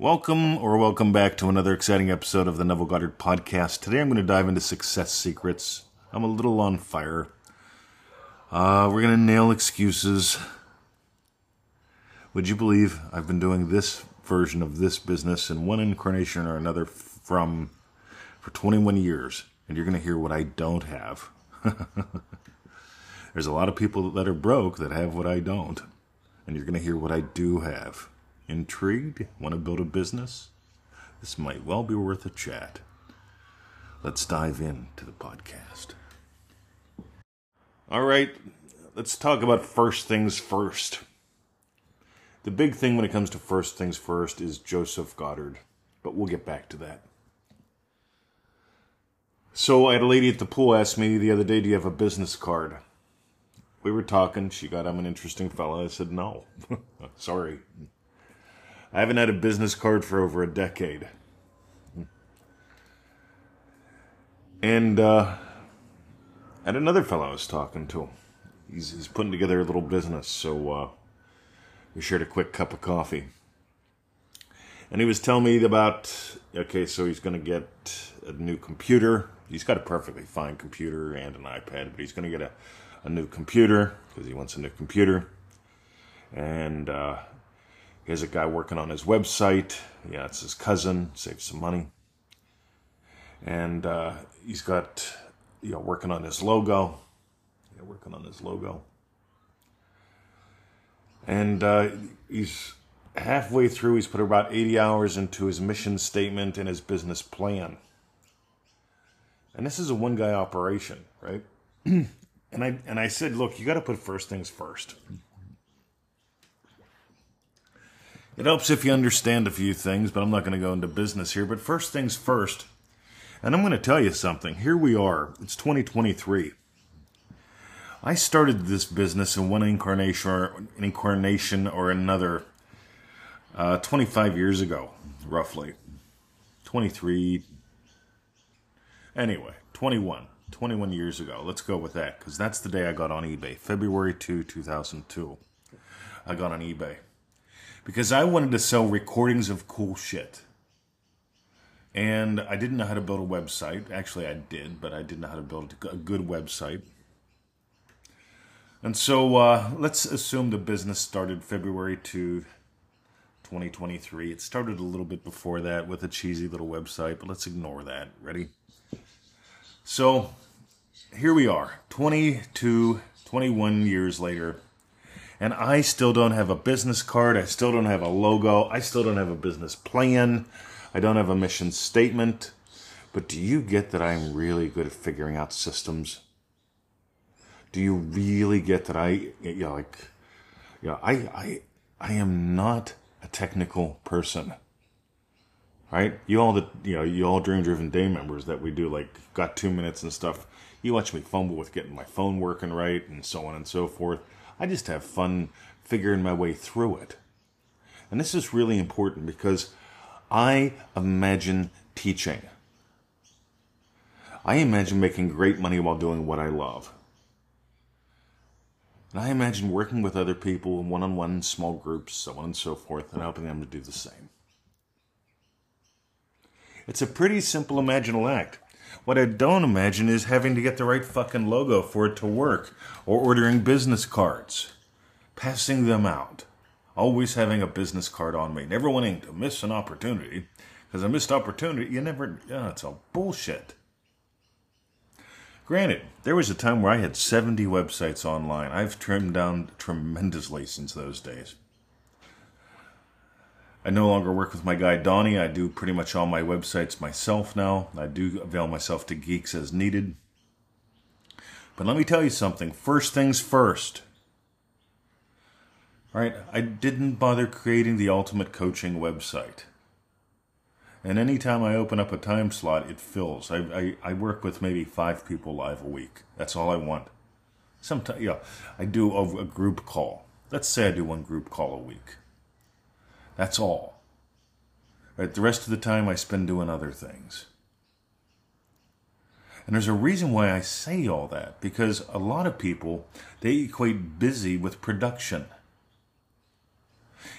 Welcome or welcome back to another exciting episode of the Neville Goddard podcast. Today I'm going to dive into success secrets. I'm a little on fire. Uh, we're going to nail excuses. Would you believe I've been doing this version of this business in one incarnation or another from for 21 years, and you're going to hear what I don't have. There's a lot of people that are broke that have what I don't, and you're going to hear what I do have. Intrigued? Want to build a business? This might well be worth a chat. Let's dive into the podcast. All right, let's talk about first things first. The big thing when it comes to first things first is Joseph Goddard, but we'll get back to that. So I had a lady at the pool ask me the other day, "Do you have a business card?" We were talking. She got, "I'm an interesting fellow." I said, "No, sorry." I haven't had a business card for over a decade. And uh, another fellow I was talking to. He's, he's putting together a little business, so uh, we shared a quick cup of coffee. And he was telling me about okay, so he's going to get a new computer. He's got a perfectly fine computer and an iPad, but he's going to get a, a new computer because he wants a new computer. And uh, he has a guy working on his website. Yeah, it's his cousin, save some money. And uh, he's got, you know, working on his logo. Yeah, working on his logo. And uh, he's halfway through, he's put about 80 hours into his mission statement and his business plan. And this is a one guy operation, right? and I and I said, look, you got to put first things first. It helps if you understand a few things, but I'm not going to go into business here. But first things first, and I'm going to tell you something. Here we are. It's 2023. I started this business in one incarnation or, incarnation or another uh, 25 years ago, roughly. 23. Anyway, 21. 21 years ago. Let's go with that because that's the day I got on eBay. February 2, 2002. I got on eBay because I wanted to sell recordings of cool shit. And I didn't know how to build a website. Actually, I did, but I didn't know how to build a good website. And so uh, let's assume the business started February 2, 2023. It started a little bit before that with a cheesy little website, but let's ignore that. Ready? So here we are, 22, 21 years later and I still don't have a business card. I still don't have a logo. I still don't have a business plan. I don't have a mission statement. But do you get that I'm really good at figuring out systems? Do you really get that I, you know, like, you know, I, I, I am not a technical person. Right? You all the, you know, you all dream driven day members that we do, like, got two minutes and stuff. You watch me fumble with getting my phone working right and so on and so forth. I just have fun figuring my way through it. And this is really important because I imagine teaching. I imagine making great money while doing what I love. And I imagine working with other people in one on one small groups, so on and so forth, and helping them to do the same. It's a pretty simple imaginal act. What I don't imagine is having to get the right fucking logo for it to work, or ordering business cards, passing them out, always having a business card on me, never wanting to miss an opportunity, because a missed opportunity, you never, yeah, it's all bullshit. Granted, there was a time where I had 70 websites online. I've trimmed down tremendously since those days. I no longer work with my guy Donnie. I do pretty much all my websites myself now. I do avail myself to geeks as needed. But let me tell you something. First things first. All right, I didn't bother creating the ultimate coaching website. And anytime I open up a time slot, it fills. I, I, I work with maybe five people live a week. That's all I want. Sometimes, yeah, I do a, a group call. Let's say I do one group call a week. That's all. Right, the rest of the time I spend doing other things. And there's a reason why I say all that because a lot of people they equate busy with production.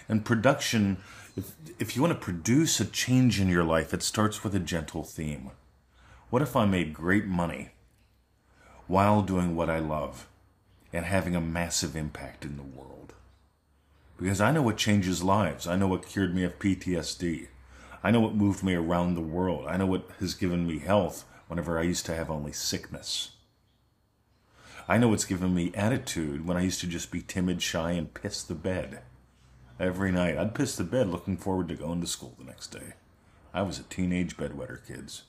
And production If, if you want to produce a change in your life, it starts with a gentle theme. What if I made great money while doing what I love and having a massive impact in the world? Because I know what changes lives. I know what cured me of PTSD. I know what moved me around the world. I know what has given me health whenever I used to have only sickness. I know what's given me attitude when I used to just be timid, shy, and piss the bed. Every night, I'd piss the bed looking forward to going to school the next day. I was a teenage bedwetter, kids.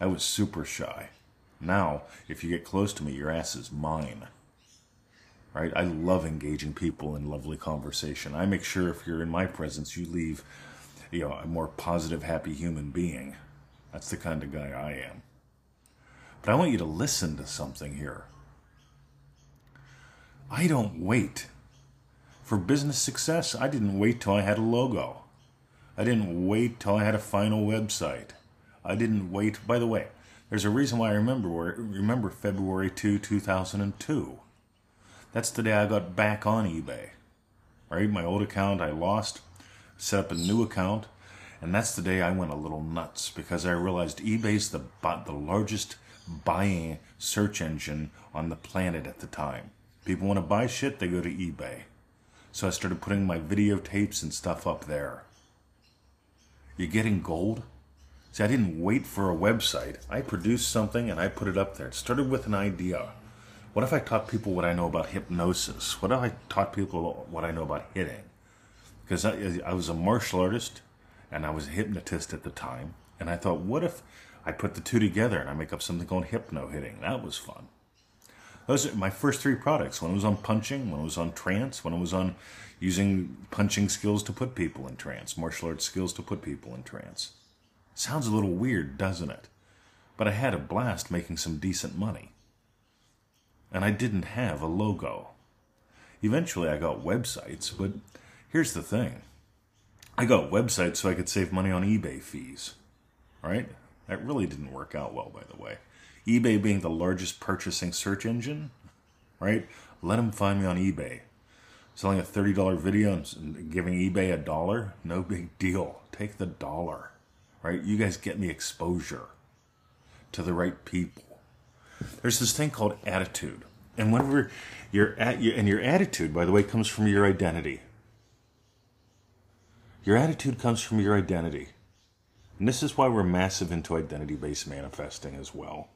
I was super shy. Now, if you get close to me, your ass is mine. Right? I love engaging people in lovely conversation. I make sure if you're in my presence, you leave, you know, a more positive, happy human being. That's the kind of guy I am. But I want you to listen to something here. I don't wait. For business success, I didn't wait till I had a logo. I didn't wait till I had a final website. I didn't wait. By the way, there's a reason why I remember remember February 2, 2002. That's the day I got back on eBay. Right? My old account I lost, set up a new account, and that's the day I went a little nuts because I realized eBay's the the largest buying search engine on the planet at the time. People want to buy shit, they go to eBay. So I started putting my videotapes and stuff up there. You're getting gold? See, I didn't wait for a website. I produced something and I put it up there. It started with an idea. What if I taught people what I know about hypnosis? What if I taught people what I know about hitting? Because I, I was a martial artist and I was a hypnotist at the time. And I thought, what if I put the two together and I make up something called hypno hitting? That was fun. Those are my first three products. I was on punching, I was on trance, I was on using punching skills to put people in trance, martial arts skills to put people in trance. Sounds a little weird, doesn't it? But I had a blast making some decent money. And I didn't have a logo. Eventually I got websites, but here's the thing. I got websites so I could save money on eBay fees. Right? That really didn't work out well, by the way eBay being the largest purchasing search engine, right? Let them find me on eBay. Selling a $30 video and giving eBay a dollar, no big deal. Take the dollar, right? You guys get me exposure to the right people. There's this thing called attitude. And whenever you're at, you, and your attitude, by the way, comes from your identity. Your attitude comes from your identity. And this is why we're massive into identity based manifesting as well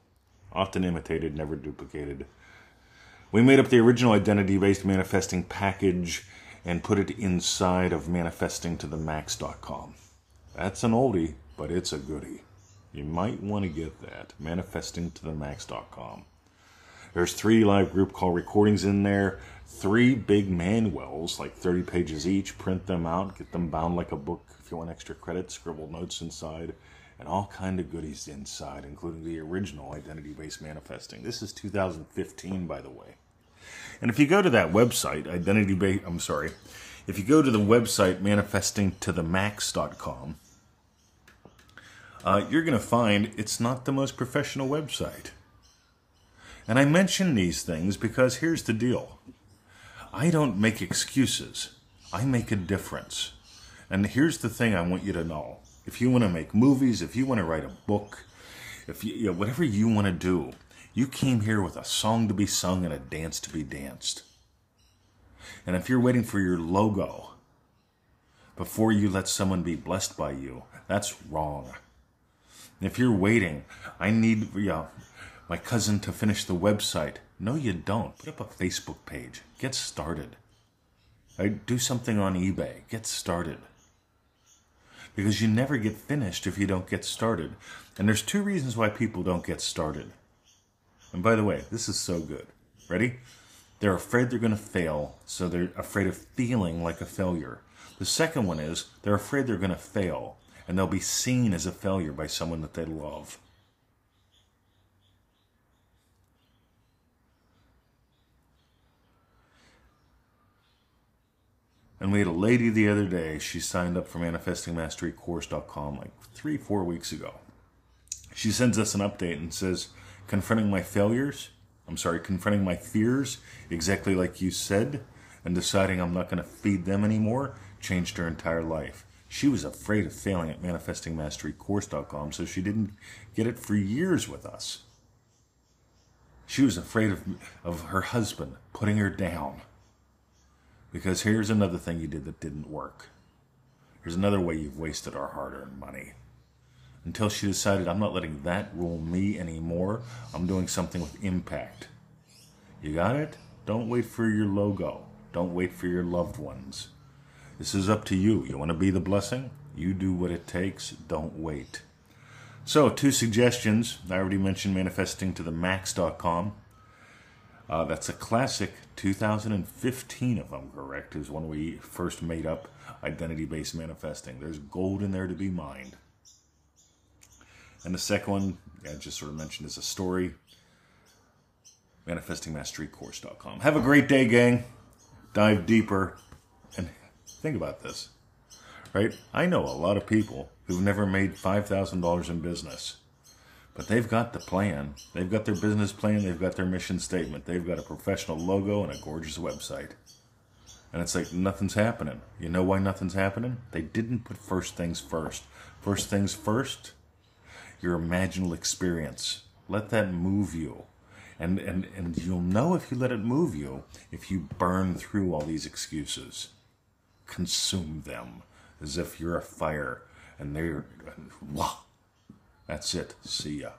often imitated, never duplicated. We made up the original identity based manifesting package and put it inside of manifestingtothemax.com. That's an oldie, but it's a goodie. You might want to get that. Manifestingtothemax.com. There's three live group call recordings in there, three big manuals, like 30 pages each. Print them out, get them bound like a book if you want extra credit, scribble notes inside and all kind of goodies inside, including the original identity-based manifesting. This is 2015, by the way. And if you go to that website, identity based, I'm sorry, if you go to the website manifestingtothemax.com, uh, you're going to find it's not the most professional website. And I mention these things because here's the deal I don't make excuses, I make a difference. And here's the thing I want you to know if you want to make movies, if you want to write a book, if you, you know, whatever you want to do, you came here with a song to be sung and a dance to be danced. And if you're waiting for your logo before you let someone be blessed by you, that's wrong. If you're waiting, I need you know, my cousin to finish the website. No, you don't. Put up a Facebook page. Get started. Right? Do something on eBay. Get started because you never get finished if you don't get started. And there's two reasons why people don't get started. And by the way, this is so good. Ready? They're afraid they're going to fail, so they're afraid of feeling like a failure. The second one is they're afraid they're going to fail, and they'll be seen as a failure by someone that they love. And we had a lady the other day, she signed up for manifestingmasterycourse.com like three, four weeks ago. She sends us an update and says, confronting my failures, I'm sorry, confronting my fears, exactly like you said, and deciding I'm not going to feed them anymore, changed her entire life. She was afraid of failing at manifestingmasterycourse.com, so she didn't get it for years with us. She was afraid of, of her husband putting her down. Because here's another thing you did that didn't work. Here's another way you've wasted our hard earned money. Until she decided, I'm not letting that rule me anymore. I'm doing something with impact. You got it? Don't wait for your logo. Don't wait for your loved ones. This is up to you. You want to be the blessing? You do what it takes. Don't wait. So, two suggestions. I already mentioned manifesting to the max.com. Uh, that's a classic 2015, if I'm correct, is when we first made up identity based manifesting. There's gold in there to be mined. And the second one, I just sort of mentioned, is a story manifestingmasterycourse.com. Have a great day, gang. Dive deeper and think about this, right? I know a lot of people who've never made $5,000 in business, but they've got the plan. They've got their business plan, they've got their mission statement, they've got a professional logo and a gorgeous website. And it's like nothing's happening. You know why nothing's happening? They didn't put first things first. First things first, your imaginal experience. Let that move you. And, and, and you'll know if you let it move you if you burn through all these excuses. Consume them as if you're a fire and they're. Wow. That's it. See ya.